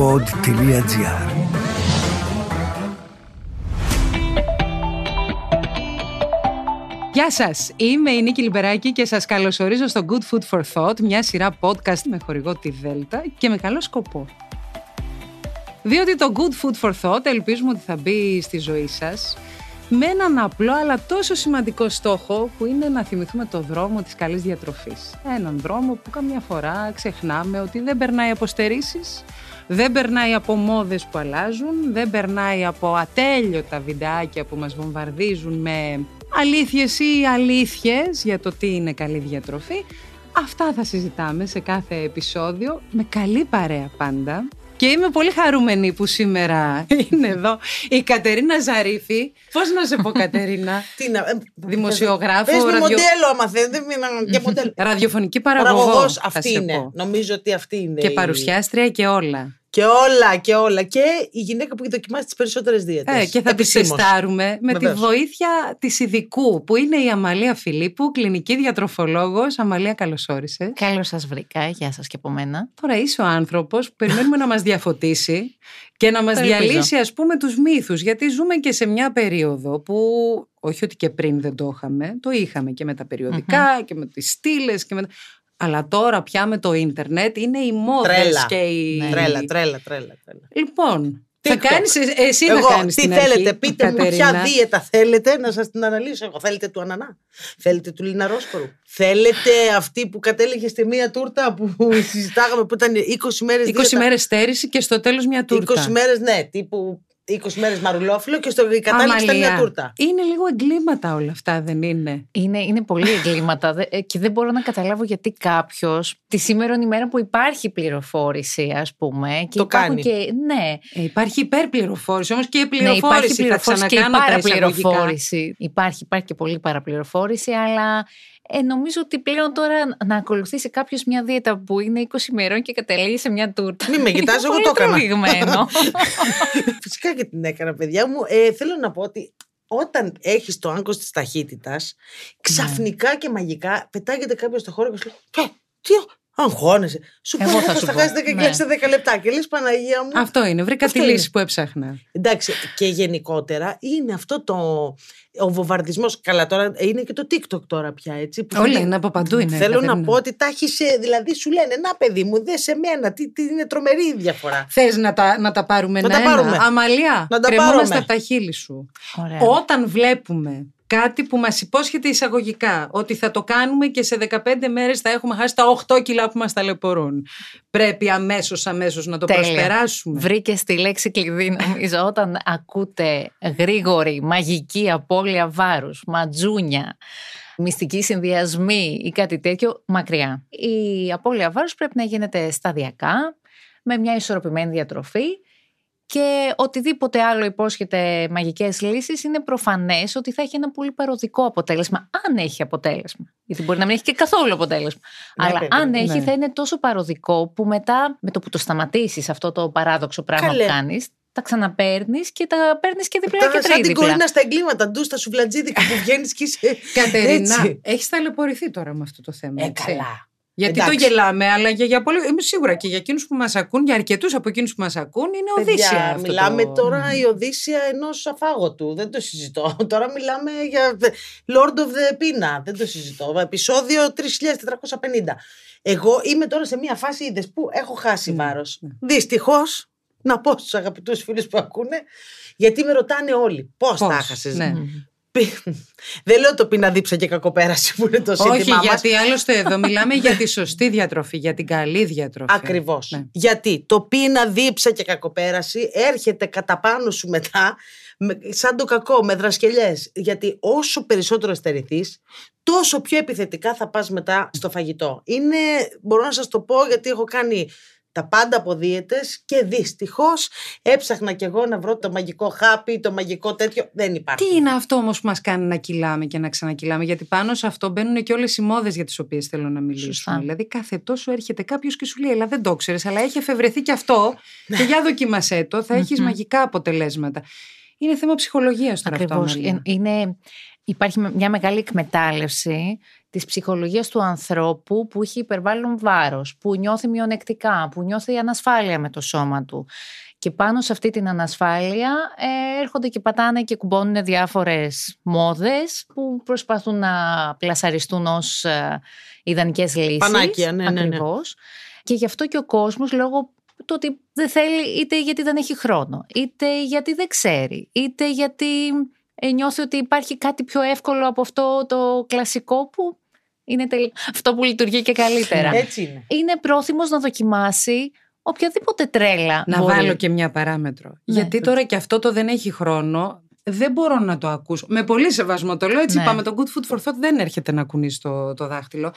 pod.gr Γεια σας, είμαι η Νίκη Λιμπεράκη και σας καλωσορίζω στο Good Food for Thought, μια σειρά podcast με χορηγό τη Δέλτα και με καλό σκοπό. Διότι το Good Food for Thought ελπίζουμε ότι θα μπει στη ζωή σας με έναν απλό αλλά τόσο σημαντικό στόχο που είναι να θυμηθούμε το δρόμο της καλής διατροφής. Έναν δρόμο που καμιά φορά ξεχνάμε ότι δεν περνάει από στερήσεις, δεν περνάει από μόδες που αλλάζουν, δεν περνάει από ατέλειωτα βιντεάκια που μας βομβαρδίζουν με αλήθειες ή αλήθειες για το τι είναι καλή διατροφή. Αυτά θα συζητάμε σε κάθε επεισόδιο με καλή παρέα πάντα. Και είμαι πολύ χαρούμενη που σήμερα είναι εδώ η Κατερίνα Ζαρίφη. Πώς να σε πω, Κατερίνα; Τι να. ε, Δημοσιογράφο, Πες μου ραδιο- μοντέλο, άμα θέλετε. μην- Και μοντέλο. Ραδιοφωνική παραγωγό. Παραγωγός θα αυτή σε είναι. πω. Νομίζω ότι αυτή είναι. Και η- παρουσιάστρια και όλα. Και όλα και όλα. Και η γυναίκα που έχει δοκιμάσει τις περισσότερες δίαιτες. Ε, και θα τη τεστάρουμε με τη Βεβαίως. βοήθεια της ειδικού που είναι η Αμαλία Φιλίππου, κλινική διατροφολόγος. Αμαλία, καλώς όρισες. Καλώς σας βρήκα. Γεια σας και από μένα. Τώρα είσαι ο άνθρωπος που περιμένουμε να μας διαφωτίσει και να μας Το ελπίζω. διαλύσει, ας πούμε, τους μύθους. Γιατί ζούμε και σε μια περίοδο που. Όχι ότι και πριν δεν το είχαμε, το είχαμε και με τα περιοδικα και με τις στήλες και με. Τα- Αλλά τώρα πια με το ίντερνετ είναι οι μόδες Τρέλα. και οι. Ναι. Τρέλα, τρέλα, τρέλα. τρέλα. Λοιπόν, θα TikTok. κάνεις, ε- εσύ Εγώ, θα κάνεις τι την θέλετε, αρχή, πείτε μου ποια Κατερίνα. δίαιτα θέλετε να σας την αναλύσω εγώ. Θέλετε του ανανά, θέλετε του λιναρόσπορου, θέλετε αυτή που κατέληγε στη μία τούρτα που συζητάγαμε που ήταν 20 μέρες 20 δίαιτα. μέρες στέρηση και στο τέλος μια τούρτα. 20 μέρες, ναι, τύπου 20 μέρες μαρουλόφιλο και στο η κατάληξη ήταν μια Αμαλία. τούρτα. Είναι λίγο εγκλήματα όλα αυτά, δεν είναι; Είναι, είναι πολύ εγκλήματα δε- ε, και δεν μπορώ να καταλάβω γιατί κάποιος τη σήμερα ημέρα που υπάρχει πληροφόρηση, ας πούμε. Και Το υπάρχουν κάνει. Και, ναι, Ε, υπάρχει υπερπληροφόρηση, όμως και ναι, πληροφόρηση. υπάρχει θα πληροφόρηση και ξανακάνω τα εισαγωγικά. παραπληροφόρηση. Υπάρχει, υπάρχει και πολύ παραπληροφόρηση, αλλά ε, νομίζω ότι πλέον τώρα να ακολουθήσει κάποιος μια δίαιτα που είναι 20 ημερών και καταλήγει σε μια τούρτα. Μην με κοιτάς, είναι εγώ πολύ το έκανα. τραβηγμένο. Φυσικά και την έκανα, παιδιά μου. Ε, θέλω να πω ότι όταν έχεις το άγκος της ταχύτητας, ξαφνικά και μαγικά πετάγεται κάποιος στο χώρο και σου λέει «Ε, τι αγχώνεσαι. Σου πω Εγώ εγώ θα πως σου θα πω. χάσεις 10 κιλά Ναι. σε 10 λεπτά. Και λες Παναγία μου. Αυτό είναι, βρήκα Αυτό τη είναι. λύση που έψαχνα. Εντάξει, και γενικότερα είναι αυτό το. Ο βομβαρδισμός. Καλά, τώρα είναι και το TikTok τώρα πια, έτσι. που Όλοι είναι- είναι από παντού είναι. Θέλω να Κατερίνα. πω ότι τα έχεις. Δηλαδή σου λένε, Να παιδί μου, δε σε μένα. Τι, τι είναι τρομερή η διαφορά. Θες να τα, να τα πάρουμε Να τα ένα-ένα. πάρουμε. Αμαλία, Να τα κρεμόμαστε πάρουμε. από τα χείλη σου. Ωραία. Όταν βλέπουμε κάτι που μας υπόσχεται εισαγωγικά, ότι θα το κάνουμε και σε 15 μέρες θα έχουμε χάσει τα 8 κιλά που μας ταλαιπωρούν. Πρέπει αμέσως, αμέσως να το Τέλεια. προσπεράσουμε. Βρήκε τη λέξη κλειδί, νομίζω, όταν ακούτε γρήγορη, μαγική απώλεια βάρους, ματζούνια, μυστικοί συνδυασμοί ή κάτι τέτοιο, μακριά. Η απώλεια βάρους πρέπει να γίνεται σταδιακά, με μια ισορροπημένη διατροφή και οτιδήποτε άλλο υπόσχεται μαγικές λύσεις είναι προφανές ότι θα έχει ένα πολύ παροδικό αποτέλεσμα, αν έχει αποτέλεσμα. Γιατί μπορεί να μην έχει και καθόλου αποτέλεσμα. Ναι, Αλλά παιδί, αν έχει ναι. θα είναι τόσο παροδικό που μετά με το που το σταματήσεις αυτό το παράδοξο πράγμα Καλέ. που κάνεις, τα ξαναπαίρνεις και τα παίρνεις και διπλά Τώρα και σαν την τρίτιπλα. κορίνα στα εγκλήματα, ντου στα σουβλατζίδικα που βγαίνεις και είσαι. Κατερίνα, Έτσι. έχεις ταλαιπωρηθεί τώρα με αυτό το θέμα. Ε, έτσι. καλά. Γιατί Εντάξει. το γελάμε, αλλά για, για πολύ. Είμαι σίγουρα και για εκείνους που μας ακούν, για αρκετούς από εκείνους που μας ακούν, είναι Οδύσσια. Παιδιά, αυτό μιλάμε το... τώρα η Οδύσσια ενός αφάγωτου. Δεν το συζητώ. Τώρα μιλάμε για Lord of the Pina. Δεν το συζητώ. Επισόδιο 3450. Εγώ είμαι τώρα σε μια φάση, είδες που έχω χάσει Ναι, βάρος. ναι. Δυστυχώς, να πω στους αγαπητούς φίλους που ακούνε, γιατί με ρωτάνε όλοι πώς Πώς, τα έχασες; ναι. Μμμ. Δεν λέω το πίνα δίψα και κακοπέραση που είναι το Όχι, σύνθημά μας. γιατί άλλωστε εδώ μιλάμε για τη σωστή διατροφή, για την καλή διατροφή. Ακριβώς. Ναι. Γιατί το πείνα, δίψα και κακοπέραση έρχεται κατά πάνω σου μετά, με- σαν το κακό, με δρασκελιές. Γιατί όσο περισσότερο στερηθείς, τόσο πιο επιθετικά θα πας μετά στο φαγητό. Είναι, μπορώ να σας το πω, γιατί έχω κάνει τα πάντα από δίαιτες και δυστυχώς έψαχνα κι εγώ να βρω το μαγικό χάπι, το μαγικό τέτοιο. Δεν υπάρχει. Τι είναι αυτό όμως που μας κάνει να κυλάμε και να ξανακυλάμε, Γιατί πάνω σε αυτό μπαίνουν και όλες οι μόδες για τις οποίες θέλω να μιλήσουμε. Σωστά. Δηλαδή, κάθε τόσο έρχεται κάποιος και σου λέει: Ελά, δεν το ξέρεις, αλλά έχει εφευρεθεί και αυτό. και για δοκίμασέ το, θα έχεις Μμμ. μαγικά αποτελέσματα. Είναι θέμα ψυχολογίας τώρα Ακριβώς. αυτό. Αμαλία. Ε, Είναι, υπάρχει με- μια μεγάλη εκμετάλλευση της ψυχολογίας του ανθρώπου που έχει υπερβάλλον βάρος, που νιώθει μειονεκτικά, που νιώθει ανασφάλεια με το σώμα του. Και πάνω σε αυτή την ανασφάλεια ε, έρχονται και πατάνε και κουμπώνουν διάφορες μόδες που προσπαθούν να πλασαριστούν ως ε, ιδανικές λύσεις. Πανάκια, ναι, ναι, ναι. ακριβώς. Και γι' αυτό και ο κόσμος λόγω του ότι δεν θέλει είτε γιατί δεν έχει χρόνο, είτε γιατί δεν ξέρει, είτε γιατί ε, νιώθει ότι υπάρχει κάτι πιο εύκολο από αυτό το κλασικό που είναι τελ... αυτό που λειτουργεί και καλύτερα. Έτσι είναι. Είναι πρόθυμος να δοκιμάσει οποιαδήποτε τρέλα Να μπορεί. βάλω και μια παράμετρο. Ναι. Γιατί τώρα και αυτό το δεν έχει χρόνο. Δεν μπορώ να το ακούσω. Με πολύ σεβασμό το λέω. Έτσι Ναι. πάμε. Το good food for thought δεν έρχεται να κουνήσει το, το δάχτυλο.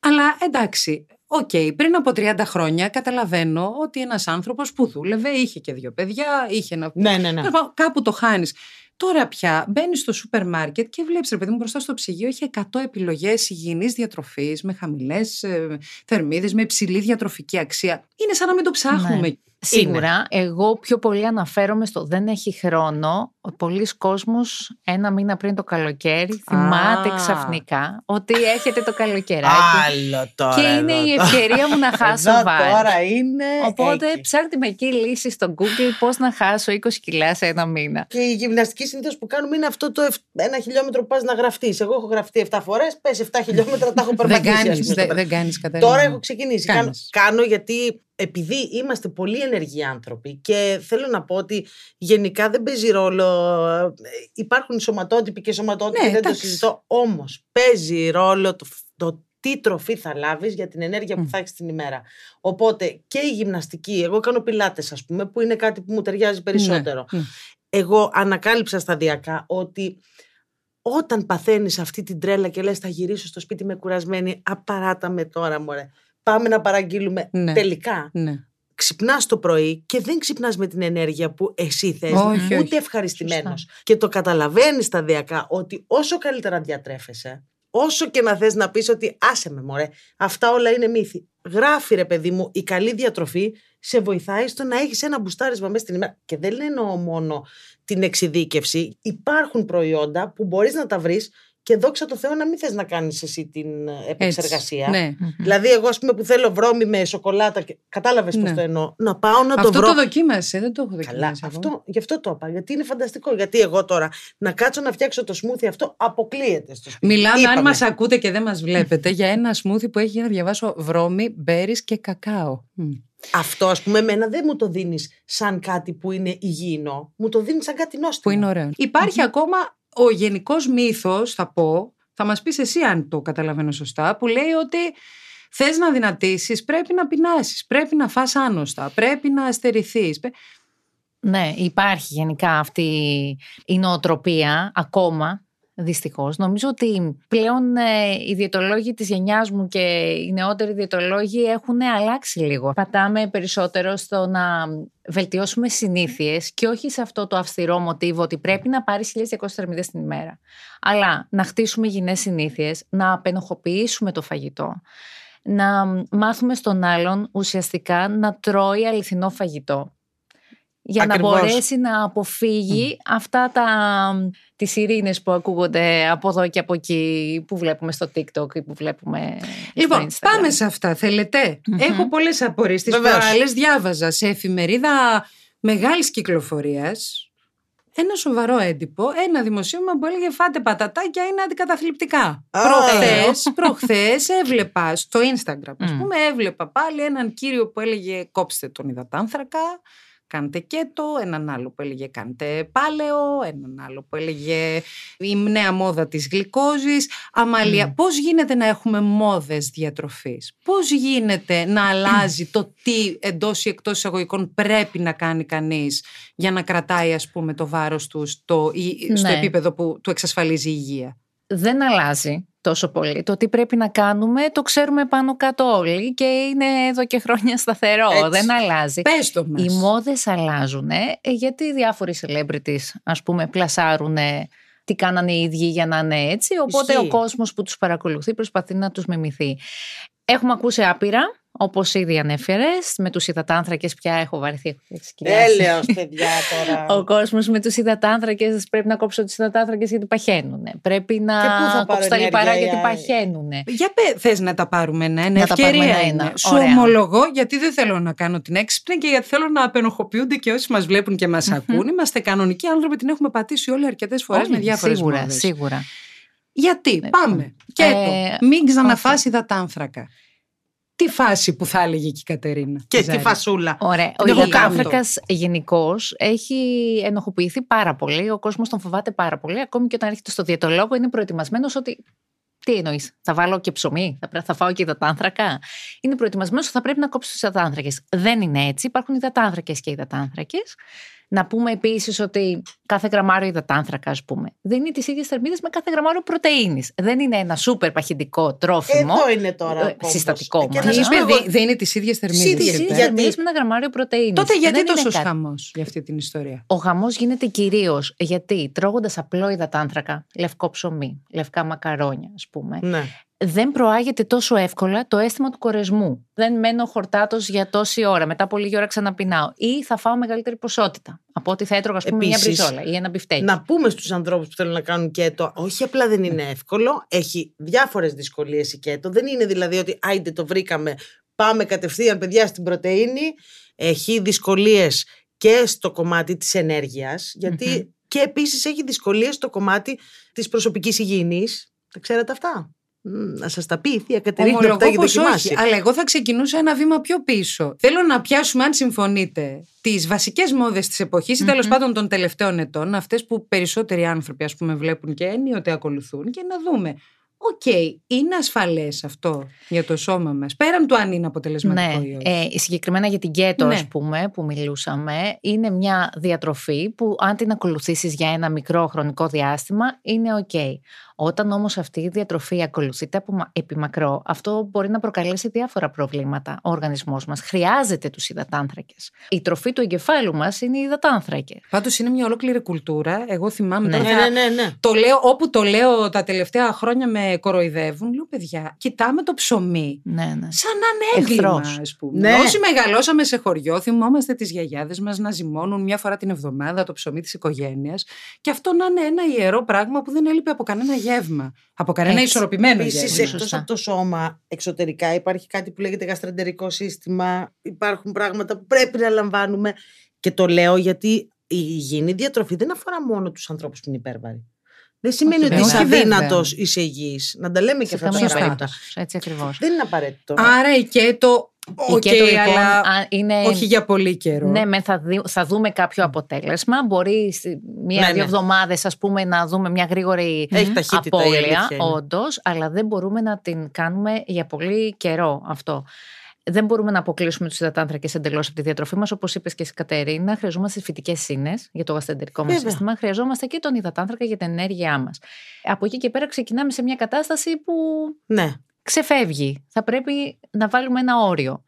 Αλλά εντάξει, οκ, πριν από 30 χρόνια καταλαβαίνω ότι ένας άνθρωπος που δούλευε, είχε και δύο παιδιά, είχε ένα... Ναι, ναι, ναι. Λοιπόν, Κάπου το χάνεις. Τώρα πια μπαίνεις στο σούπερ μάρκετ και βλέπεις, ρε παιδί μου, μπροστά στο ψυγείο έχει 100 επιλογές υγιεινής διατροφής, με χαμηλές ε, θερμίδες, με υψηλή διατροφική αξία. Είναι σαν να μην το ψάχνουμε. Ναι. Σίγουρα, εγώ πιο πολύ αναφέρομαι στο δεν έχει χρόνο. Πολλοί κόσμος ένα μήνα πριν το καλοκαίρι θυμάται ξαφνικά ότι έχετε το καλοκαιράκι. Άλλο τώρα. Και είναι εδώ η τώρα. ευκαιρία μου να χάσω Εδώ βάρη. τώρα είναι. Οπότε εκεί. ψάχνετε με εκεί λύση στο Google πώς να χάσω 20 κιλά σε ένα μήνα. Και η γυμναστική συνήθως που κάνουμε είναι αυτό το ευ- ένα χιλιόμετρο που πας να γραφτείς. Εγώ έχω γραφτεί 7 φορές, πες 7 χιλιόμετρα, τα έχω Δεν περπατήσει. ας κάνει πούμε, στο δεν, πέρα. δεν κάνεις, Κατερίνα. Τώρα έχω ξεκινήσει. Κάνω, Κάνεις. κάνω γιατί επειδή είμαστε πολύ ενεργοί άνθρωποι και θέλω να πω ότι γενικά δεν παίζει ρόλο. ε, Υπάρχουν σωματότυποι και σωματότυποι, Ναι, δεν το εντάξει. συζητώ. Όμως παίζει ρόλο το, το τι τροφή θα λάβεις για την ενέργεια που Μμ. θα έχεις την ημέρα. Οπότε και η γυμναστική, εγώ κάνω πιλάτες, ας πούμε, που είναι κάτι που μου ταιριάζει περισσότερο. Ναι, ναι. Εγώ ανακάλυψα σταδιακά ότι όταν παθαίνεις αυτή την τρέλα και λες θα γυρίσω στο σπίτι με κουρασμένη, απαράτα με τώρα μωρέ. Πάμε να παραγγείλουμε. Ναι. Τελικά Ναι. ξυπνάς το πρωί και δεν ξυπνάς με την ενέργεια που εσύ θες, Όχι, ούτε όχι. ευχαριστημένος. Και το καταλαβαίνεις σταδιακά ότι όσο καλύτερα διατρέφεσαι, όσο και να θες να πεις ότι άσε με μωρέ, αυτά όλα είναι μύθι. Γράφει ρε παιδί μου, η καλή διατροφή σε βοηθάει στο να έχεις ένα μπουστάρισμα μέσα στην ημέρα. Και δεν εννοώ μόνο την εξειδίκευση. Υπάρχουν προϊόντα που μπορείς να τα βρεις και δόξα τω Θεώ να μην θες να κάνεις εσύ την ε, Έτσι. επεξεργασία. Ναι. Δηλαδή, εγώ, ας πούμε, που θέλω βρώμη με σοκολάτα. και- Κατάλαβες Ναι. πώ το εννοώ; Να πάω να Αυτό το βρω. το δοκίμασε, δεν το έχω Καλά, δοκιμάσει. εγώ. αυτό, γι' αυτό το είπα. Γιατί είναι φανταστικό. Γιατί εγώ τώρα να κάτσω να φτιάξω το smoothie αυτό αποκλείεται στο σπίτι. Μιλάμε, αν Είπαμε. μας ακούτε και δεν μας βλέπετε, για ένα σμούθι που έχει για να διαβάσω βρώμη, μπέρις και κακάο. Μμ. Αυτό, ας πούμε, εμένα δεν μου το δίνεις σαν κάτι που είναι υγιεινό. Μου το δίνεις σαν κάτι νόστιμο. Που είναι ωραίο. Υπάρχει ακόμα ο γενικός μύθος, θα πω, θα μας πεις εσύ αν το καταλαβαίνω σωστά, που λέει ότι θες να δυνατήσεις, πρέπει να πεινάσεις, πρέπει να φας άνοστα, πρέπει να αστερηθείς. Ναι, υπάρχει γενικά αυτή η νοοτροπία ακόμα, δυστυχώς. Νομίζω ότι πλέον ε, οι διαιτολόγοι της γενιάς μου και οι νεότεροι διαιτολόγοι έχουν αλλάξει λίγο. Πατάμε περισσότερο στο να βελτιώσουμε συνήθειες και όχι σε αυτό το αυστηρό μοτίβο ότι πρέπει να πάρεις 1200 θερμίδες την ημέρα. Αλλά να χτίσουμε υγιεινές συνήθειες, να απενοχοποιήσουμε το φαγητό, να μάθουμε στον άλλον ουσιαστικά να τρώει αληθινό φαγητό για Ακριβώς. να μπορέσει να αποφύγει αυτά τα, τις ειρήνες που ακούγονται από εδώ και από εκεί που βλέπουμε στο TikTok ή που βλέπουμε Λοιπόν, στο Instagram. πάμε σε αυτά. Θέλετε; Μμμ. Έχω πολλές απορίες. Τις Βεβαίως. προάλλες διάβαζα σε εφημερίδα μεγάλης κυκλοφορίας ένα σοβαρό έντυπο, ένα δημοσίευμα που έλεγε Φάτε πατατάκια είναι αντικαταθλιπτικά. Α. Προχθές, προχθές έβλεπα στο Instagram, ας Μμ. πούμε, έβλεπα πάλι έναν κύριο που έλεγε Κόψτε τον υδατάνθρακα, κάντε κέτο, έναν άλλο που έλεγε κάντε πάλεο, έναν άλλο που έλεγε η νέα μόδα της γλυκόζης. Αμαλία, Μμ. πώς γίνεται να έχουμε μόδες διατροφής, πώς γίνεται να αλλάζει το τι εντός ή εκτός εισαγωγικών πρέπει να κάνει κανείς για να κρατάει ας πούμε το βάρος του στο, ή- στο Ναι. επίπεδο που του εξασφαλίζει η υγεία; Δεν αλλάζει τόσο πολύ. Το τι πρέπει να κάνουμε το ξέρουμε πάνω κάτω όλοι και είναι εδώ και χρόνια σταθερό. Έτσι. Δεν αλλάζει. Πες το μας. Οι μόδες αλλάζουν γιατί οι διάφοροι celebrities ας πούμε πλασάρουν τι κάνανε οι ίδιοι για να είναι έτσι οπότε Ισχύει. ο κόσμος που τους παρακολουθεί προσπαθεί να τους μιμηθεί. Έχουμε ακούσει άπειρα Όπως ήδη ανέφερες, με τους υδατάνθρακες πια έχω βαρεθεί. έχω ξεκινήσει. Έλεος, παιδιά τώρα. Ο κόσμος με τους υδατάνθρακες πρέπει να κόψω τους υδατάνθρακες γιατί παχαίνουν. Πρέπει να Και πού θα πάρω κόψω τα ενέργεια λιπαρά για- γιατί παχαίνουν. Για πέ, θες να τα πάρουμε ένα-ένα. Να τα Ευκαιρία πάρουμε είναι. ένα-ένα. Σου Ωραία. ομολογώ γιατί δεν θέλω να κάνω την έξυπνη και γιατί θέλω να απενοχοποιούνται και όσοι μας βλέπουν και μας ακούν. Είμαστε κανονικοί άνθρωποι, την έχουμε πατήσει όλοι αρκετές φορές με Όλοι, διάφορες Σίγουρα, μόδες. σίγουρα. Γιατί, Ναι, πάμε. Και ε, το, μην ξαναφάσει υδατάνθρακα. Τι φάση που θα έλεγε και η Κατερίνα. Και Ζάρη; τη φασούλα. Ωραία. Ο Την έχω υδατάνθρακα γενικώς έχει ενοχοποιηθεί πάρα πολύ. Ο κόσμος τον φοβάται πάρα πολύ. Ακόμη και όταν έρχεται στο διαιτολόγο, είναι προετοιμασμένος ότι. Τι εννοείς, θα βάλω και ψωμί, θα, πρέ- θα φάω και υδατάνθρακα. Είναι προετοιμασμένος ότι θα πρέπει να κόψει τους υδατάνθρακες. Δεν είναι έτσι. Υπάρχουν υδατάνθρακες και υδατάνθρακες. Να πούμε επίσης ότι κάθε γραμμάριο υδατάνθρακα, ας πούμε, δίνει τις ίδιες θερμίδες με κάθε γραμμάριο πρωτενη. Δεν είναι ένα σούπερ παχυντικό τρόφιμο. Εδώ είναι τώρα. ο Ε, κόμπος. συστατικό Και μας. να Τι σας πω είπε, εγώ- δι- δίνει τις ίδιες θερμίδες. Τις Τι ίδιες, είπε. ίδιε γιατί- θερμίδες με ένα γραμμάριο πρωτενη. Τότε γιατί Δεν είναι τόσο κάτι. χαμός για αυτή την ιστορία; Ο χαμός γίνεται κυρίως γιατί τρώγοντας απλό υδατάνθρακα, λευκό ψωμί, λευκά μακαρόνια, ας πούμε, Ναι. Δεν προάγεται τόσο εύκολα το αίσθημα του κορεσμού. Δεν μένω χορτάτος για τόση ώρα. Μετά από λίγη ώρα ξαναπεινάω. Ή θα φάω μεγαλύτερη ποσότητα από ότι θα έτρωγα, ας πούμε, μια Επίσης, μπριζόλα ή ένα μπιφτέκι. Να πούμε στους ανθρώπους που θέλουν να κάνουν κέτο, όχι απλά δεν είναι εύκολο, έχει διάφορες δυσκολίες η κέτο. Δεν είναι δηλαδή ότι άιντε το βρήκαμε, πάμε κατευθείαν παιδιά στην πρωτεΐνη. Έχει δυσκολίες και στο κομμάτι της ενέργειας, γιατί Μμμ. και επίσης έχει δυσκολίες στο κομμάτι της προσωπικής υγιεινής. Τα ξέρετε αυτά; Μ, Να σας τα πει η Θεία Κατερίνα που τα Ομολογώ έχει πως δοκιμάσει. όχι, αλλά εγώ θα ξεκινούσα ένα βήμα πιο πίσω. Θέλω να πιάσουμε, αν συμφωνείτε, τις βασικές μόδες της εποχής ή τέλος Μμμ. πάντων των τελευταίων ετών, αυτές που περισσότεροι άνθρωποι ας πούμε, βλέπουν και ενίοτε ακολουθούν, και να δούμε. Οκ, είναι ασφαλές αυτό για το σώμα μας, πέραν του αν είναι αποτελεσματικό Ναι, ή όχι. ε, συγκεκριμένα για την κέτο, Ναι. ας πούμε, που μιλούσαμε, είναι μια διατροφή που αν την ακολουθήσεις για ένα μικρό χρονικό διάστημα, είναι ok. Όταν όμως αυτή η διατροφή ακολουθείται από, μα- επί μακρό, αυτό μπορεί να προκαλέσει διάφορα προβλήματα. Ο οργανισμός μας χρειάζεται τους υδατάνθρακες. Η τροφή του εγκεφάλου μας είναι οι υδατάνθρακες. Πάντως είναι μια ολόκληρη κουλτούρα. Εγώ θυμάμαι Ναι. τώρα Ναι, θα- ναι, ναι, ναι. Το λέω, όπου το λέω τα τελευταία χρόνια με κοροϊδεύουν, λέω παιδιά, κοιτάμε το ψωμί. Ναι, ναι. Σαν να είναι έγκλημα, Εχθρός. ας πούμε. Ναι. Όσοι μεγαλώσαμε σε χωριό, θυμόμαστε τις γιαγιάδες μας να ζυμώνουν μια φορά την εβδομάδα το ψωμί της οικογένειας και αυτό να είναι ένα ιερό πράγμα που δεν έλειπε από κανένα γεύμα. Από κανένα Έτσι. ισορροπημένο Επίσης, γεύμα. Σωστά. εκτό από το σώμα, εξωτερικά υπάρχει κάτι που λέγεται γαστρεντερικό σύστημα. Υπάρχουν πράγματα που πρέπει να λαμβάνουμε. Και το λέω γιατί η υγιεινή διατροφή δεν αφορά μόνο τους ανθρώπους που είναι υπέρβαροι. Δεν σημαίνει Όχι, ότι είσαι βέβαια. αδύνατος, είσαι υγιής. Να τα λέμε και Σε αυτά τα καμία Σωστά. πράγματα. περίπτωση. Έτσι ακριβώς. Δεν είναι απαραίτητο. Άρα η keto, Η OK, keto, λοιπόν, αλλά α, είναι... όχι για πολύ καιρό. Ναι, μεν θα, δει- θα δούμε κάποιο αποτέλεσμα. Μπορεί σε Ναι, μία-δύο ναι. εβδομάδες, ας πούμε, να δούμε μια γρήγορη Έχει ταχύτητα η απώλεια, αλήθεια είναι. όντως, αλλά δεν μπορούμε να την κάνουμε για πολύ καιρό αυτό. Δεν μπορούμε να αποκλείσουμε τους υδατάνθρακες εντελώς από τη διατροφή μας. Όπως είπες και εσύ, Κατερίνα, χρειαζόμαστε φυτικές σύνες για το γαστεντερικό μας Βέβαια. σύστημα. Χρειαζόμαστε και τον υδατάνθρακα για την ενέργειά μας. Από εκεί και πέρα ξεκινάμε σε μια κατάσταση που Ναι. Ξεφεύγει. Θα πρέπει να βάλουμε ένα όριο.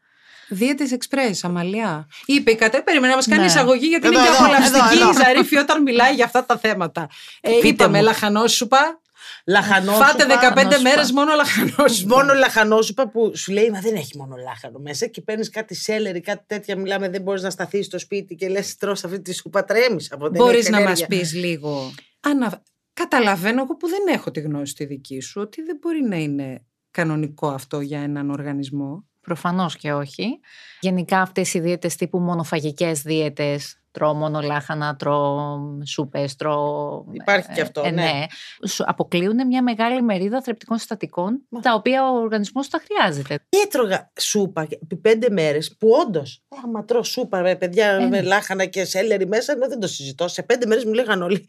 Δίαιτες Express, Αμαλιά. Είπε η Κατέ, περίμενε να μας κάνει Ναι. εισαγωγή γιατί Εδώ, είναι και εδώ, απολαυστική εδώ, η εδώ. Ζαρίφη όταν μιλάει για αυτά τα θέματα. Ε, Πείτε είπαμε μου. λαχανόσουπα. Λαχανόσουπα. Φάτε 15 λαχανόσουπα. μέρες μόνο λαχανόσουπα. Μόνο λαχανόσουπα που σου λέει Μα δεν έχει μόνο λάχανο μέσα και παίρνεις κάτι σέλερι, κάτι τέτοια. Μιλάμε, δεν μπορείς να σταθείς στο σπίτι και λες: Τρως αυτή τη σούπα, τρέμεις από δεν Μπορείς έχεις να μας ενέργεια. πεις λίγο. Ανα... Καταλαβαίνω εγώ που δεν έχω τη γνώση τη δική σου ότι δεν μπορεί να είναι κανονικό αυτό για έναν οργανισμό; Προφανώς και όχι. Γενικά αυτές οι δίαιτες τύπου μονοφαγικές δίαιτες, τρώω μόνο λάχανα, τρώω σούπες, τρώω... Υπάρχει και αυτό, ναι. Σου αποκλείουν μια μεγάλη μερίδα θρεπτικών συστατικών, Μα. τα οποία ο οργανισμός τα χρειάζεται. Και έτρωγα σούπα και επί πέντε μέρες που όντως. Άμα τρώω σούπα με παιδιά Ε, με ναι. λάχανα και σέλερι μέσα, ενώ δεν το συζητώ. Σε πέντε μέρες μου λέγαν όλοι.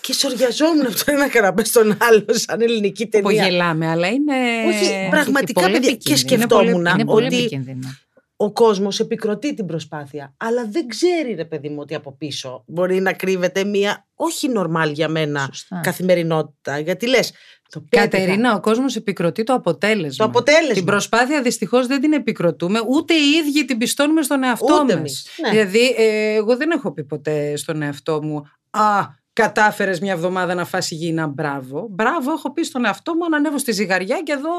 Και σοριαζόμουν από το ένα καναπέ στον άλλο, σαν ελληνική Που ταινία. γελάμε, αλλά είναι. Όχι, πραγματικά, πολύ παιδιά, και επικίνδυνο. Είναι πολύ- σκεφτόμουν Είναι πολύ ότι επικίνδυνο. Ο κόσμος επικροτεί την προσπάθεια, αλλά δεν ξέρει, ρε παιδί μου, ότι από πίσω μπορεί να κρύβεται μία όχι νορμάλ για μένα Σωστά. καθημερινότητα. Γιατί λες. Το πέτυχα. Κατερίνα, ο κόσμος επικροτεί το αποτέλεσμα. Το αποτέλεσμα. Την προσπάθεια δυστυχώς δεν την επικροτούμε, ούτε οι ίδιοι την πιστώνουμε στον εαυτό Ούτε μας. εμείς, ναι. Δηλαδή, ε, εγώ δεν έχω πει ποτέ στον εαυτό μου Α, κατάφερες μια εβδομάδα να φας υγιεινά, μπράβο. Μπράβο, έχω πει στον εαυτό μου να ανέβω στη ζυγαριά και δω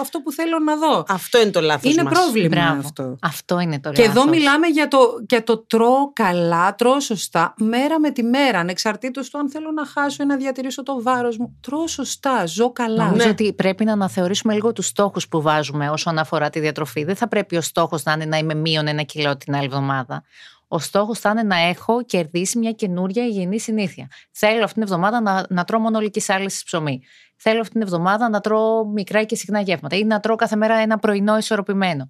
αυτό που θέλω να δω. Αυτό είναι το λάθος. Είναι μας. πρόβλημα Μπράβο. αυτό. Αυτό είναι το Και λάθος. εδώ μιλάμε για το, για το τρώω καλά, τρώω σωστά, μέρα με τη μέρα, ανεξαρτήτως του αν θέλω να χάσω ή να διατηρήσω το βάρος μου. Τρώω σωστά, ζω καλά. Νομίζω Ναι. ότι πρέπει να αναθεωρήσουμε λίγο τους στόχους που βάζουμε όσον αφορά τη διατροφή. Δεν θα πρέπει ο στόχος να είναι να είμαι μείον ένα κιλό την άλλη εβδομάδα. Ο στόχος θα είναι να έχω κερδίσει μια καινούρια υγιεινή συνήθεια. Θέλω αυτήν την εβδομάδα να, να τρώω μονολική άλυση ψωμί. Θέλω αυτήν την εβδομάδα να τρώω μικρά και συχνά γεύματα ή να τρώω κάθε μέρα ένα πρωινό ισορροπημένο.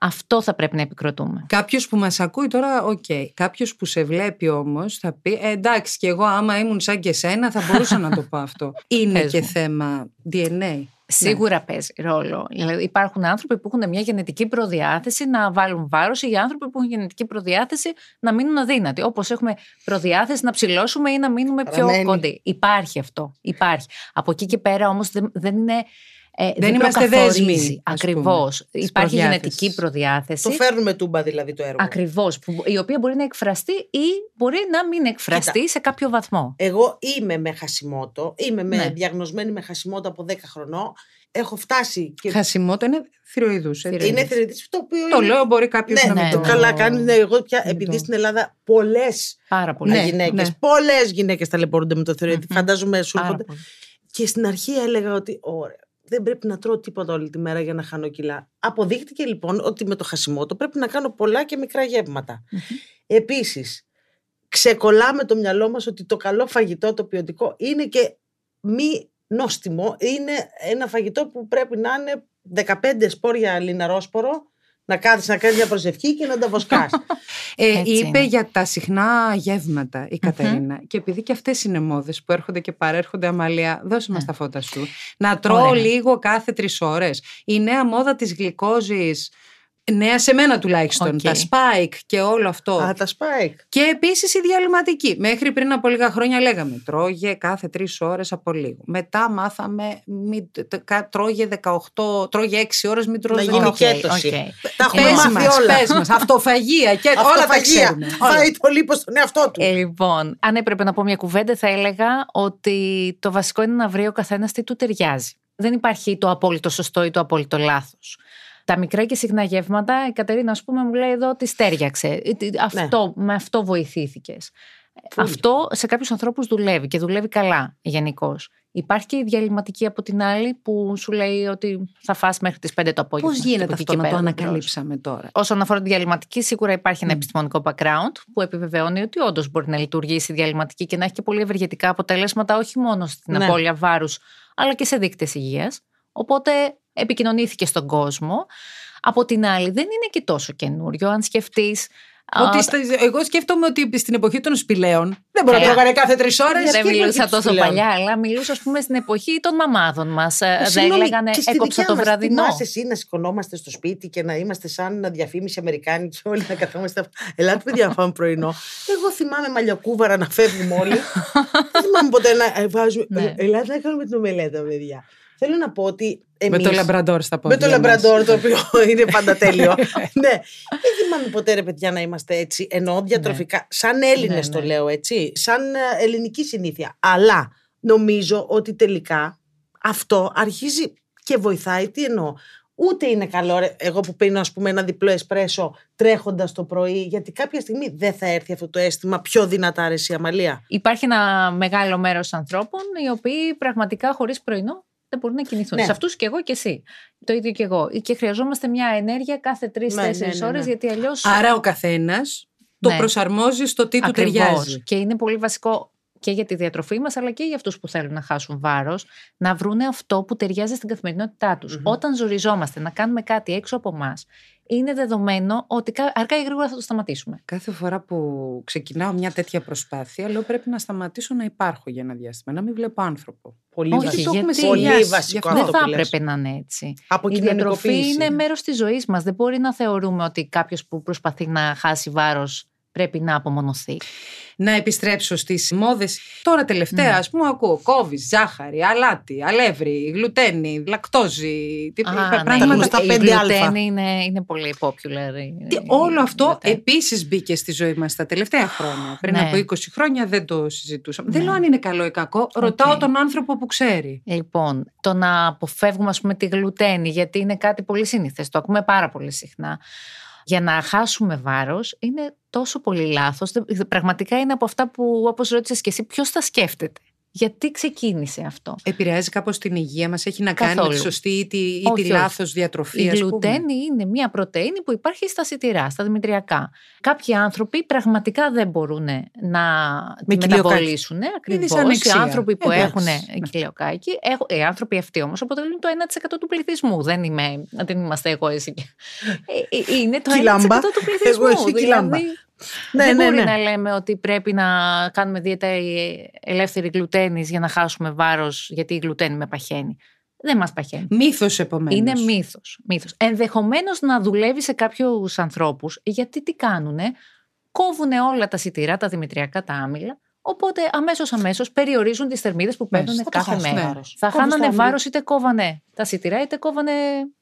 Αυτό θα πρέπει να επικροτούμε. Κάποιος που μας ακούει τώρα, οκ. Κάποιος που σε βλέπει όμως θα πει «Ε, εντάξει, και εγώ άμα ήμουν σαν και σένα θα μπορούσα να το πω αυτό. Είναι Πες και μου. θέμα DNA. Σίγουρα παίζει ρόλο. Δηλαδή, υπάρχουν άνθρωποι που έχουν μια γενετική προδιάθεση να βάλουν βάρος ή άνθρωποι που έχουν γενετική προδιάθεση να μείνουν αδύνατοι. Όπως έχουμε προδιάθεση να ψηλώσουμε ή να μείνουμε πιο Παραμένει. κοντοί. Υπάρχει αυτό. Υπάρχει. Από εκεί και πέρα όμως δεν, δεν είναι. Ε, Δεν είμαστε προκαθορίζει. δέσμοι, ας πούμε, Ακριβώς. της Υπάρχει προδιάθεσης. γενετική προδιάθεση. Το φέρνουμε τούμπα δηλαδή το έργο. Ακριβώς. Η οποία μπορεί να εκφραστεί ή μπορεί να μην εκφραστεί σε κάποιο βαθμό. Εγώ είμαι με χασιμότο, είμαι με Ναι. διαγνωσμένη με χασιμότο από 10 χρονών. Έχω φτάσει και. Χασιμότο είναι θηροειδούς. Θηροειδούς. Είναι θηρετή το οποίο. Το είναι- λέω, μπορεί κάποιος Ναι, να μην ναι, το το καλά κάνει. Ναι, εγώ πια, μην επειδή το- στην Ελλάδα πολλές Πάρα πολύ. Ναι. γυναίκες, πολλές γυναίκες ταλαιπωρούνται με το θηροειδή. Μμμ. Φαντάζομαι σου Πάρα έρχονται. πολύ. Και στην αρχή έλεγα ότι ωραία, δεν πρέπει να τρώω τίποτα όλη τη μέρα για να χάνω κιλά. Αποδείχτηκε λοιπόν ότι με το χασιμότο πρέπει να κάνω πολλά και μικρά γεύματα. Μμμ. Επίσης, ξεκολλάμε το μυαλό μας ότι το καλό φαγητό, το ποιοτικό, είναι και μη νόστιμο. Είναι ένα φαγητό που πρέπει να είναι 15 σπόρια λιναρόσπορο, να κάθεις να κάνεις μια προσευχή και να τα βοσκάς. Ε, Έτσι είπε είναι. για τα συχνά γεύματα η κατερινα Και επειδή και αυτές είναι μόδες που έρχονται και παρέρχονται, Αμαλία, δώσε μας Ναι. τα φώτα σου. Να τρώω Ωραία. λίγο κάθε τρεις ώρες. Η νέα μόδα της γλυκόζης. Νέα σε μένα τουλάχιστον. Οκ. Τα spike και όλο αυτό. Α, τα spike. Και επίσης η διαλειμματική. Μέχρι πριν από λίγα χρόνια λέγαμε τρώγε κάθε τρεις ώρες από λίγο. Μετά μάθαμε μη, τ- κα- τρώγε 18, τρώγε 6 ώρες, μην τρώγε Να γίνει 18. και έτωση. οκ. Τα έχουμε Πες μάθει μας, όλα. πες μας, αυτοφαγία και όλα τα Αυτοφαγία. ξέρουμε. Όλα. Φάει το λίπος στον εαυτό του. Ε, λοιπόν, αν έπρεπε να πω μια κουβέντα, θα έλεγα ότι το βασικό είναι να βρει ο καθένας τι του ταιριάζει. Δεν υπάρχει το απόλυτο σωστό ή το απόλυτο λάθος. Τα μικρά και συχνά γεύματα, η Κατερίνα, ας πούμε, μου λέει εδώ ότι στέριαξε. Ε, τι- Αυτό, Με αυτό βοηθήθηκες. Αυτό σε κάποιους ανθρώπους δουλεύει και δουλεύει καλά γενικώς. Υπάρχει και η διαλυματική από την άλλη που σου λέει ότι θα φας μέχρι τις 5 το απόγευμα. Πώς και γίνεται από εκεί αυτό και να το πέρα δεν τρως. ανακαλύψαμε τώρα; Όσον αφορά τη διαλυματική, σίγουρα υπάρχει ένα Μμ. επιστημονικό background που επιβεβαιώνει ότι όντως μπορεί να λειτουργήσει η διαλυματική και να έχει και πολύ ευεργετικά αποτελέσματα όχι μόνο στην Ναι. απώλεια βάρους, αλλά και σε δείκτες υγείας. Οπότε επικοινωνήθηκε στον κόσμο. Από την άλλη, δεν είναι και τόσο καινούριο. Αν σκεφτείς. Ότι στα- εγώ σκέφτομαι ότι στην εποχή των σπηλαίων δεν μπορεί να Καλά. τρώγανε κάθε τρεις ώρες. Γιατί δεν είναι μιλούσα και τους τόσο πλέον. παλιά, αλλά μιλούσα, ας πούμε, στην εποχή των μαμάδων μας. Δεν Συγγνώμη, λέγανε και στη έκοψα δικιά το μας, βραδινό. Θυμάσαι εσύ να σηκωνόμαστε στο σπίτι και να είμαστε σαν να διαφήμιση Αμερικάνη και όλοι να καθόμαστε. Ελάτε, παιδιά, να φάμε πρωινό. Εγώ θυμάμαι μαλλιοκούβαρα να φεύγουμε όλοι. Δεν θυμάμαι ποτέ να ε, βάζουμε. Ναι. Ελάτε να κάνουμε την ομελέτα, παιδιά. Θέλω να πω ότι. Με Εμείς, το λαμπραντόρ στα με πόδια. το μας. λαμπραντόρ, το οποίο είναι πάντα τέλειο. ναι. Δεν θυμάμαι ποτέ, ρε παιδιά, να είμαστε έτσι. Εννοώ διατροφικά. Σαν Έλληνες Ναι, το ναι. λέω έτσι. Σαν ε, ελληνική συνήθεια. Αλλά νομίζω ότι τελικά αυτό αρχίζει και βοηθάει. Τι εννοώ; Ούτε είναι καλό ρε, εγώ που πίνω ας πούμε ένα διπλό εσπρέσο τρέχοντας το πρωί γιατί κάποια στιγμή δεν θα έρθει αυτό το αίσθημα πιο δυνατά ρε εσύ Αμαλία. Υπάρχει ένα μεγάλο μέρος ανθρώπων οι οποίοι πραγματικά χωρίς πρωινό δεν μπορούν να κινηθούν. Ναι. Σε αυτούς και εγώ και εσύ. Το ίδιο και εγώ. Και χρειαζόμαστε μια ενέργεια κάθε Ναι, τρει-τέσσερι ναι, ναι, ώρες, ναι. γιατί αλλιώς. Άρα ο καθένας το Ναι. προσαρμόζει στο τι του ταιριάζει. Και είναι πολύ βασικό και για τη διατροφή μας, αλλά και για αυτούς που θέλουν να χάσουν βάρος, να βρούνε αυτό που ταιριάζει στην καθημερινότητά τους. Μμμ. Όταν ζοριζόμαστε να κάνουμε κάτι έξω από εμά, είναι δεδομένο ότι κα- αργά ή γρήγορα θα το σταματήσουμε. Κάθε φορά που ξεκινάω μια τέτοια προσπάθεια, λέω πρέπει να σταματήσω να υπάρχω για ένα διάστημα, να μην βλέπω άνθρωπο. Πολύ Όχι, βασικό. το έχουμε γιατί- Πολύ συνδυάσει. βασικό Γι' αυτό δεν θα που λες. έπρεπε να είναι έτσι. Από Η διατροφή κοινωνικοποίηση. είναι μέρος της ζωής μας. Δεν μπορεί να θεωρούμε ότι κάποιος που προσπαθεί να χάσει βάρος πρέπει να απομονωθεί. Να επιστρέψω στις μόδες. Τώρα τελευταία, Ναι. ας πούμε, ακούω κόβεις, ζάχαρη, αλάτι, αλεύρι, γλουτένι, λακτόζη. Τι Α, πρα- ναι, πράγματα. γνωστά η 5α. γλουτένη είναι, είναι πολύ popular. η- Τι- η όλο αυτό γλουτένη. επίσης μπήκε στη ζωή μας τα τελευταία χρόνια. Πριν Ναι. από 20 χρόνια δεν το συζητούσαμε. Δεν Ναι. λέω αν είναι καλό ή κακό. Ρωτάω Οκ. τον άνθρωπο που ξέρει. Λοιπόν, το να αποφεύγουμε ας πούμε τη γλουτένη, γιατί είναι κάτι πολύ σύνηθες, το ακούμε πάρα πολύ συχνά. Για να χάσουμε βάρος είναι τόσο πολύ λάθος. Δεν- Πραγματικά είναι από αυτά που όπως ρώτησες και εσύ ποιος τα σκέφτεται; Γιατί ξεκίνησε αυτό; Επηρεάζει κάπως την υγεία μας, έχει να κάνει με Καθόλου. τη σωστή ή τη, ή Όχι, τη όχι. λάθος διατροφή. Η ας πούμε. γλουτένη είναι μια πρωτεΐνη που υπάρχει στα σιτηρά, στα δημητριακά. Κάποιοι άνθρωποι πραγματικά δεν μπορούν να τη κοιλιοκάκι. μεταβολήσουν. Ακριβώς. Οι δυσανεξία. άνθρωποι που Εντάξει. έχουν Ναι. κοιλιοκάκι, έχω- οι άνθρωποι αυτοί όμως αποτελούν το 1% του πληθυσμού. Δεν, είμαι, δεν είμαστε εγώ εσύ. και- Ε, ε, Είναι το 1% Κιλάμπα. του πληθυσμού. Εγώ, εσύ, κιλάμπα. δηλαδή, Ναι, δεν ναι, μπορεί ναι. να λέμε ότι πρέπει να κάνουμε δίαιτα ελεύθερη γλουτένης για να χάσουμε βάρος γιατί η γλουτένη με παχαίνει. Δεν μας παχαίνει. Μύθος επομένως. Είναι μύθος. μύθος. Ενδεχομένως να δουλεύει σε κάποιους ανθρώπους, γιατί τι κάνουνε, κόβουν όλα τα σιτηρά, τα δημητριακά, τα άμυλα, οπότε αμέσως αμέσως περιορίζουν τις θερμίδες που Μάλιστα. παίρνουν Θα το κάθε χάσουν μέρα. βάρος. Θα Κόβεις χάνανε τα άμυλα. βάρος είτε κόβανε τα σιτηρά είτε κόβανε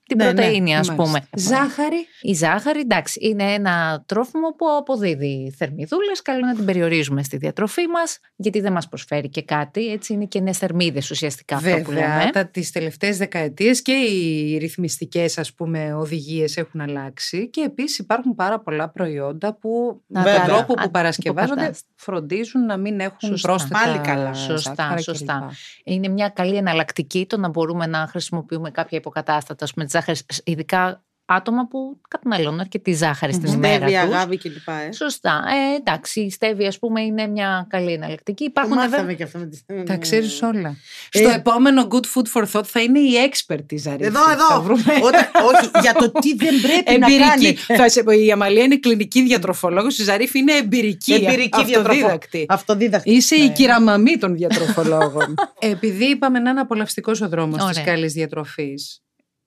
την Ναι, ναι, πρωτεΐνη ας Μάλιστα. πούμε. Ζάχαρη. Η ζάχαρη, εντάξει, είναι ένα τρόφιμο που αποδίδει θερμιδούλες. Καλό να την περιορίζουμε στη διατροφή μας, γιατί δεν μας προσφέρει και κάτι. Έτσι είναι και νέες θερμίδες ουσιαστικά αυτό που Βέβαια, λέμε. τα, τις τελευταίες δεκαετίες και οι ρυθμιστικές ας πούμε οδηγίες έχουν αλλάξει και επίσης υπάρχουν πάρα πολλά προϊόντα που Να με τον τα τρόπο που α- παρασκευάζονται υποκατάσταση. φροντίζουν να μην έχουν Σωστά. πρόσθετα Πάλι καλά. Σωστά, ζάχαρα σωστά. κλπ. Είναι μια καλή εναλλακτική το να μπορούμε να χρησιμοποιούμε κάποια υποκατάστατα, ας πούμε, τη ζάχαρη, ειδικά άτομα που καταναλώνουν αρκετή ζάχαρη στην Μμμ. ημέρα Στέβια, τους. αγάπη κλπ. Ε. Σωστά. Ε, εντάξει, η στέβη, ας πούμε, είναι μια καλή εναλλακτική. Το Υπάρχουν βέβαια. μάθαμε και αυτό με τη Τα ξέρεις όλα. Ε, Στο επόμενο Good Food for Thought θα είναι η expert της Ζαρίφη. Εδώ, Θα εδώ. βρούμε Όταν- όχι, για το τι δεν πρέπει να Εμπειρική. κάνετε. Θα σε, η Αμαλία είναι κλινική διατροφολόγος, η Ζαρίφη είναι εμπειρική. Εμπειρική διατροφό. αυτοδίδακτη. Αυτοδίδακτη. Είσαι η Ναι. κυραμαμή των διατροφολόγων. Επειδή είπαμε να είναι απολαυστικός ο δρόμος της Ωραία. καλής διατροφής.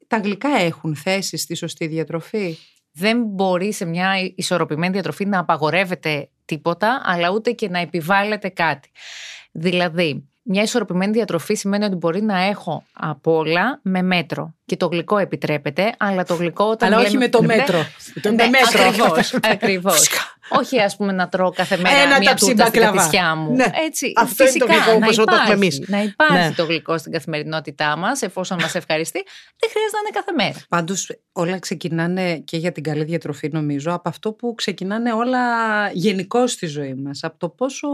Τα γλυκά έχουν θέση στη σωστή διατροφή; Δεν μπορεί σε μια ισορροπημένη διατροφή να απαγορεύεται τίποτα, αλλά ούτε και να επιβάλλεται κάτι. Δηλαδή, μια ισορροπημένη διατροφή σημαίνει ότι μπορεί να έχω απ' όλα με μέτρο. Και το γλυκό επιτρέπεται, αλλά το γλυκό όταν. Αλλά όχι λέμε- με το Ναι, μέτρο. Το ναι, μέτρο. Ακριβώς, ακριβώς. Όχι ας πούμε να τρώω κάθε μέρα Ένα μια ταψί τούρτα στην μπακλαβά. κατησιά μου. Ναι. Έτσι, Αυτό είναι το φυσικά, γλυκό να όπως το έχουμε υπάρχει, εμείς. Να υπάρχει Ναι. το γλυκό στην καθημερινότητά μας, εφόσον μας ευχαριστεί, δεν χρειάζεται να είναι κάθε μέρα. Πάντως όλα ξεκινάνε και για την καλή διατροφή, νομίζω, από αυτό που ξεκινάνε όλα γενικώ στη ζωή μας. Από το πόσο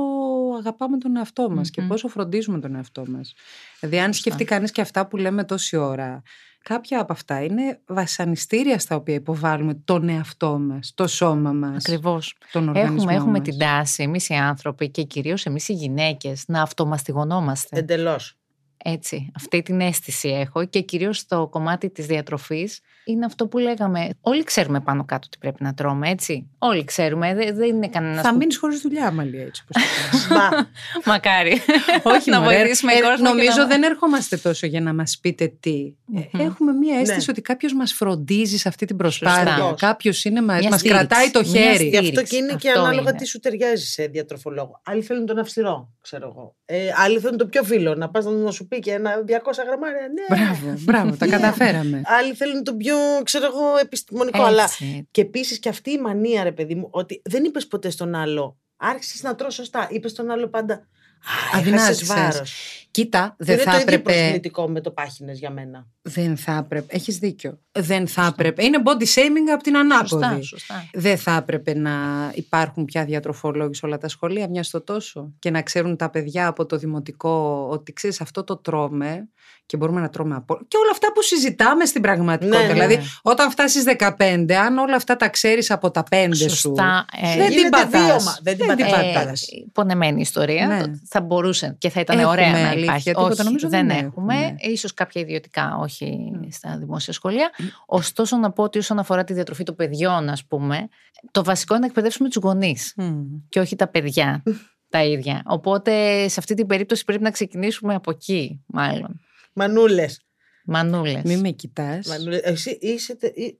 αγαπάμε τον εαυτό μας και Μμμ. πόσο φροντίζουμε τον εαυτό μας. Δηλαδή, αν σκεφτεί κανείς και αυτά που λέμε τόση ώρα, κάποια από αυτά είναι βασανιστήρια στα οποία υποβάλλουμε τον εαυτό μας, το σώμα μας, Ακριβώς. τον οργανισμό Έχουμε, έχουμε μας. την τάση εμείς οι άνθρωποι και κυρίως εμείς οι γυναίκες να αυτομαστιγωνόμαστε. Εντελώς. Έτσι, αυτή την αίσθηση έχω και κυρίως στο κομμάτι της διατροφής είναι αυτό που λέγαμε. Όλοι ξέρουμε πάνω κάτω τι πρέπει να τρώμε, έτσι. Όλοι ξέρουμε, δεν, δεν είναι κανένας. Θα μείνεις χωρίς δουλειά, Αμαλία, έτσι όπως το κάνεις. Μακάρι. Όχι, να μωρέ. βοηθήσουμε Ε, κόσμο. και Νομίζω να- δεν ερχόμαστε τόσο για να μας πείτε τι. Ε, Μμμ. Έχουμε μία αίσθηση Ναι. ότι κάποιος μας φροντίζει σε αυτή την προσπάθεια. Σωστά. Κάποιος είναι, μας, Μια μας στήριξη. κρατάει το Μια χέρι. Γι' αυτό στήριξη. και είναι και Αυτό ανάλογα είναι. τι σου ταιριάζει σε διατροφολόγο. Άλλοι θέλουν τον αυστηρό, ξέρω εγώ. Ε, άλλοι θέλουν το πιο φίλο, να πας να σου πει και ένα 200 γραμμάρια. Ναι. Μπράβο, μπράβο, τα Ναι. καταφέραμε. Άλλοι θέλουν το πιο, ξέρω εγώ, επιστημονικό. Αλλά Έτσι. και επίσης και αυτή η μανία, ρε παιδί μου, ότι δεν είπες ποτέ στον άλλο. Άρχισες να τρως σωστά. Είπες στον άλλο πάντα. Α, Αδυνάτησες. Έχασες βάρος. Κοίτα, δεν είναι θα το ίδιο έπρεπε. προσβλητικό με το πάχινες για μένα. Δεν θα έπρεπε. Έχεις δίκιο. Δεν θα έπρεπε. Είναι body shaming από την ανάποδη. Σωστά, σωστά. Δεν θα έπρεπε να υπάρχουν πια διατροφολόγοι σε όλα τα σχολεία, μιας στο τόσο. Και να ξέρουν τα παιδιά από το δημοτικό ότι ξέρεις αυτό το τρώμε και μπορούμε να τρώμε από. Και όλα αυτά που συζητάμε στην πραγματικότητα. Ναι, ναι, δηλαδή, ναι. όταν φτάσεις 15, αν όλα αυτά τα ξέρεις από τα 5 σου. Σωστά. ε, Δεν την Γίνεται πατάς. βίωμα. Δεν την πατάς. Ε, πατάς. πονεμένη ιστορία. Ναι. Το- Θα μπορούσε και θα ήταν Έχουμε ωραία να αλήθεια, υπάρχει. τίποτα όχι, νομίζω δεν δεν έχουμε. έχουμε. Ίσως κάποια ιδιωτικά, όχι στα δημόσια σχολεία. Ωστόσο, να πω ότι όσον αφορά τη διατροφή των παιδιών, ας πούμε, το βασικό είναι να εκπαιδεύσουμε τους γονείς Μμμ. και όχι τα παιδιά τα ίδια. Οπότε, σε αυτή την περίπτωση πρέπει να ξεκινήσουμε από εκεί, μάλλον. Μανούλες. Μανούλες. Μη με κοιτάς. Εσύ είσαι. τε- ή-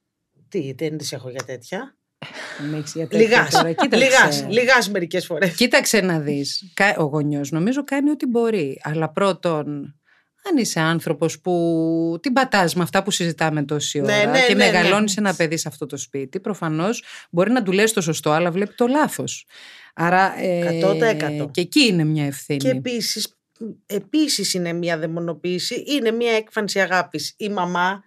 Τι, δεν τι έχω για τέτοια; Δεν έχεις για τέτοια Λιγάς, τώρα. Κοίταξε. λιγάς, λιγάς μερικές φορές. Κοίταξε να δεις. Κα- Ο γονιός νομίζω κάνει ό,τι μπορεί. Αλλά πρώτον, αν είσαι άνθρωπος που την πατάς με αυτά που συζητάμε τόση Ναι, ώρα ναι, και ναι, ναι. μεγαλώνεις ένα παιδί σε αυτό το σπίτι, προφανώς μπορεί να του λες το σωστό, αλλά βλέπει το λάθος. Άρα ε, 100%. και εκεί είναι μια ευθύνη. Και επίσης, επίσης είναι μια δαιμονοποίηση, είναι μια έκφανση αγάπης. Η μαμά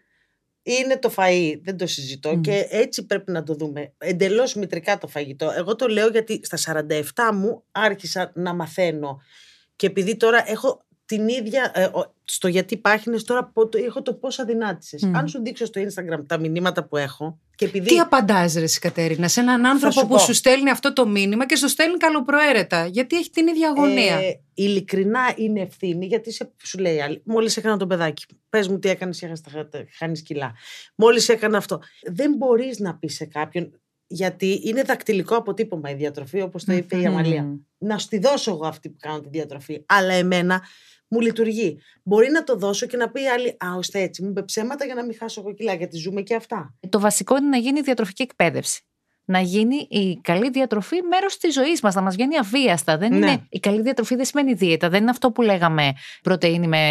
είναι το φαΐ, δεν το συζητώ Μμ. και έτσι πρέπει να το δούμε. Εντελώς μητρικά το φαγητό. Εγώ το λέω γιατί στα 47 μου άρχισα να μαθαίνω και επειδή τώρα έχω την ίδια, ε, ο- στο γιατί πάχινες τώρα πω- το- έχω το πώς αδυνάτησες. Μμ. Αν σου δείξω στο Instagram τα μηνύματα που έχω και επειδή... Τι απαντάς ρε εσύ, Κατερίνα σε έναν άνθρωπο σου που πω. σου στέλνει αυτό το μήνυμα και σου στέλνει καλοπροαίρετα γιατί έχει την ίδια αγωνία. Ε, ειλικρινά είναι ευθύνη, γιατί σε, σου λέει άλλη. Μόλις έκανα τον παιδάκι. Πες μου τι έκανες και χάνεις κιλά. Μόλις έκανα αυτό. Δεν μπορείς να πεις σε κάποιον, γιατί είναι δακτυλικό αποτύπωμα η διατροφή, όπως το είπε η Μμμ. Αμαλία. Να σου τη δώσω εγώ αυτή που κάνω τη διατροφή. Αλλά εμένα μου λειτουργεί. Μπορεί να το δώσω και να πει η άλλη, Α, ώστε έτσι, μου είπε ψέματα για να μην χάσω εγώ κιλά, γιατί ζούμε και αυτά. Το βασικό είναι να γίνει η διατροφική εκπαίδευση. Να γίνει η καλή διατροφή μέρος της ζωής μας, να μας βγαίνει αβίαστα. Δεν Ναι. είναι, η καλή διατροφή δεν σημαίνει δίαιτα. Δεν είναι αυτό που λέγαμε πρωτενη με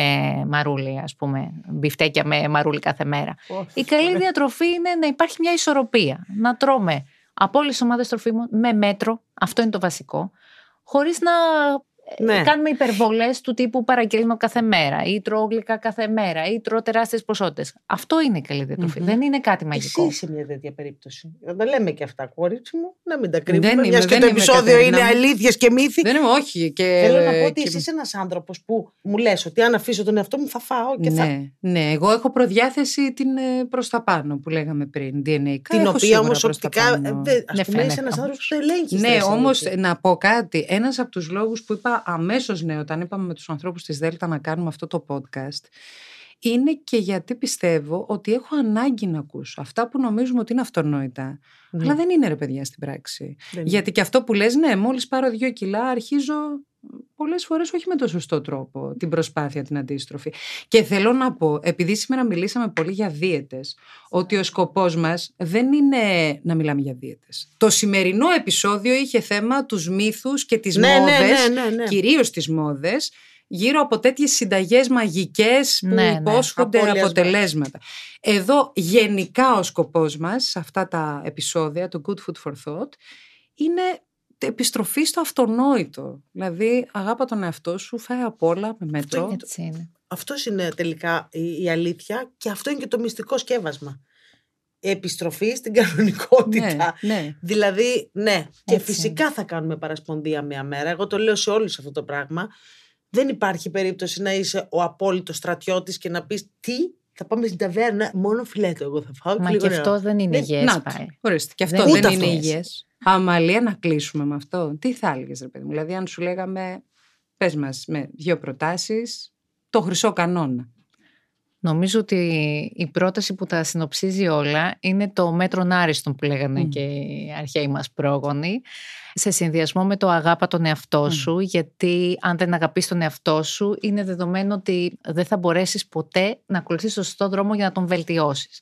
μαρούλι, ας πούμε. Μπιφτέκια με μαρούλι κάθε μέρα. Η καλή διατροφή είναι να υπάρχει μια ισορροπία. Να τρώμε από όλες τις ομάδες τροφίμων με μέτρο, αυτό είναι το βασικό, χωρίς να ε, Ναι. κάνουμε υπερβολές του τύπου παραγγέλνω κάθε μέρα ή τρώω γλυκά κάθε μέρα ή τρώω τεράστιες ποσότητες. Αυτό είναι η καλή διατροφή. Μμμ. Δεν είναι κάτι Εσύ μαγικό. είσαι μια τέτοια περίπτωση. Δεν τα λέμε και αυτά, κορίτσι μου, να μην τα κρύβουμε. Δεν είμαι, μιας και δεν το είμαι, επεισόδιο Κατερίνα είναι μου. αλήθειες και μύθοι. Δεν είμαι όχι. Και, Θέλω να πω ότι και- εσύ είσαι ένας άνθρωπος που μου λες ότι αν αφήσω τον εαυτό μου θα φάω και θα. Ναι, ναι, εγώ έχω προδιάθεση την ε, προς τα πάνω που λέγαμε πριν, DNA. Την έχω οποία σίγουρα όμως προς τα οπτικά. πάνω. Α Δεν πούμε, είσαι φαίνεται ένας όμως. άνθρωπο που το ελέγχεις. Ναι, όμως να πω κάτι. Ένας από τους λόγους που είπα αμέσως ναι, όταν είπαμε με τους ανθρώπους της Δέλτα να κάνουμε αυτό το podcast, είναι και γιατί πιστεύω ότι έχω ανάγκη να ακούσω αυτά που νομίζουμε ότι είναι αυτονόητα. Αλλά δεν είναι ρε παιδιά στην πράξη. Γιατί και αυτό που λες, ναι, μόλις πάρω δύο κιλά αρχίζω πολλές φορές όχι με το σωστό τρόπο την προσπάθεια την αντίστροφη. Και θέλω να πω, επειδή σήμερα μιλήσαμε πολύ για δίαιτες, ότι ο σκοπός μας δεν είναι να μιλάμε για δίαιτες. Το σημερινό επεισόδιο είχε θέμα τους μύθους και τις ναι, ναι, μόδες, ναι, ναι, ναι. κυρίως τις μόδες, γύρω από τέτοιες συνταγές μαγικές που Ναι, ναι. υπόσχονται Απώλειας αποτελέσματα. Εδώ γενικά ο σκοπός μας σε αυτά τα επεισόδια, το Good Food for Thought, είναι επιστροφή στο αυτονόητο. Δηλαδή, αγάπα τον εαυτό σου, φάει απ' όλα με μέτρο. Έτσι είναι. Αυτός είναι τελικά η, η αλήθεια και αυτό είναι και το μυστικό σκεύασμα. Επιστροφή στην κανονικότητα. Ναι, ναι. Δηλαδή, ναι. Και Έτσι φυσικά θα κάνουμε παρασπονδία μία μέρα. Εγώ το λέω σε όλους αυτό το πράγμα. Δεν υπάρχει περίπτωση να είσαι ο απόλυτος στρατιώτης και να πεις τι, θα πάμε στην ταβέρνα, μόνο φιλέτο εγώ θα φάω. Μα λίγο και αυτό νερό». δεν είναι Ναι, υγιές Να το, πάλι. ορίστε. Και αυτό Δεν δεν, ούτε είναι αυτό. υγιές. Αμαλία να κλείσουμε με αυτό. Τι θα έλεγες, ρε παιδί μου. Δηλαδή, αν σου λέγαμε, πες μας με δύο προτάσεις, το χρυσό κανόνα. Νομίζω ότι η πρόταση που τα συνοψίζει όλα είναι το μέτρον άριστον που λέγανε Μμ. και οι αρχαίοι μας πρόγονοι σε συνδυασμό με το αγάπα τον εαυτό Μμ. σου γιατί αν δεν αγαπείς τον εαυτό σου είναι δεδομένο ότι δεν θα μπορέσεις ποτέ να ακολουθήσεις το σωστό δρόμο για να τον βελτιώσεις.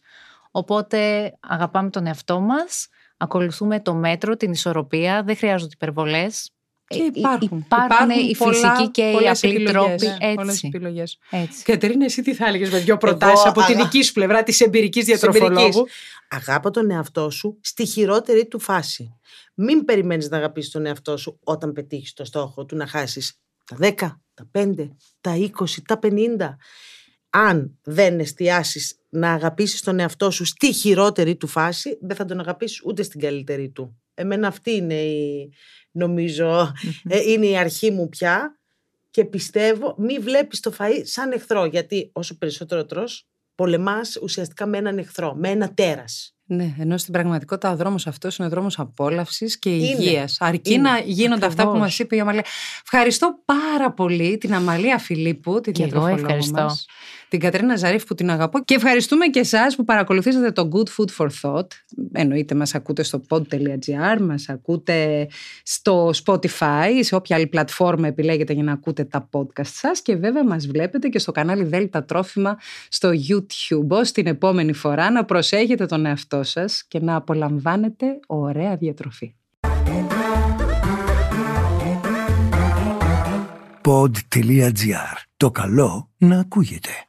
Οπότε αγαπάμε τον εαυτό μας, ακολουθούμε το μέτρο, την ισορροπία, δεν χρειάζονται υπερβολές. Και Ε, υπάρχουν. υπάρχουν οι πολλά- φυσικοί και οι πολλές απλοί επιλογές. τρόποι. Πολλές Έτσι. επιλογές. έτσι. Κατερίνα, εσύ τι θα έλεγες με δύο προτάσεις από τη αγα- δική σου πλευρά της εμπειρικής Της διατροφολόγου. εμπειρικής. Αγάπα τον εαυτό σου στη χειρότερη του φάση. Μην περιμένεις να αγαπήσεις τον εαυτό σου όταν πετύχεις το στόχο του να χάσεις τα 10, τα 5, τα 20, τα 50. Αν δεν εστιάσεις να αγαπήσεις τον εαυτό σου στη χειρότερη του φάση, δεν θα τον αγαπήσεις ούτε στην καλύτερη του. Εμένα αυτή είναι η, νομίζω, ε, είναι η αρχή μου πια και πιστεύω μη βλέπεις το φαΐ σαν εχθρό γιατί όσο περισσότερο τρως πολεμάς ουσιαστικά με έναν εχθρό, με ένα τέρας. Ναι, ενώ στην πραγματικότητα ο δρόμος αυτός είναι δρόμος απόλαυσης και Είναι. υγείας. Αρκεί Είναι. να γίνονται αυτά που Ακριβώς. μας είπε η Αμαλία. Ευχαριστώ πάρα πολύ την Αμαλία Φιλίππου, την Και εγώ διατροφολόγο ευχαριστώ. μας, την Κατρίνα Ζαρίφ που την αγαπώ και ευχαριστούμε και εσάς που παρακολουθήσατε το Good Food for Thought. Εννοείται μας ακούτε στο pod.gr, μας ακούτε στο Spotify, σε όποια άλλη πλατφόρμα επιλέγετε για να ακούτε τα podcast σας και βέβαια μας βλέπετε και στο κανάλι Δέλτα Τρόφιμα στο YouTube. Ως την επόμενη φορά να προσέχετε τον εαυτό σας και να απολαμβάνετε ωραία διατροφή. pod.gr. Το καλό να ακούγεται.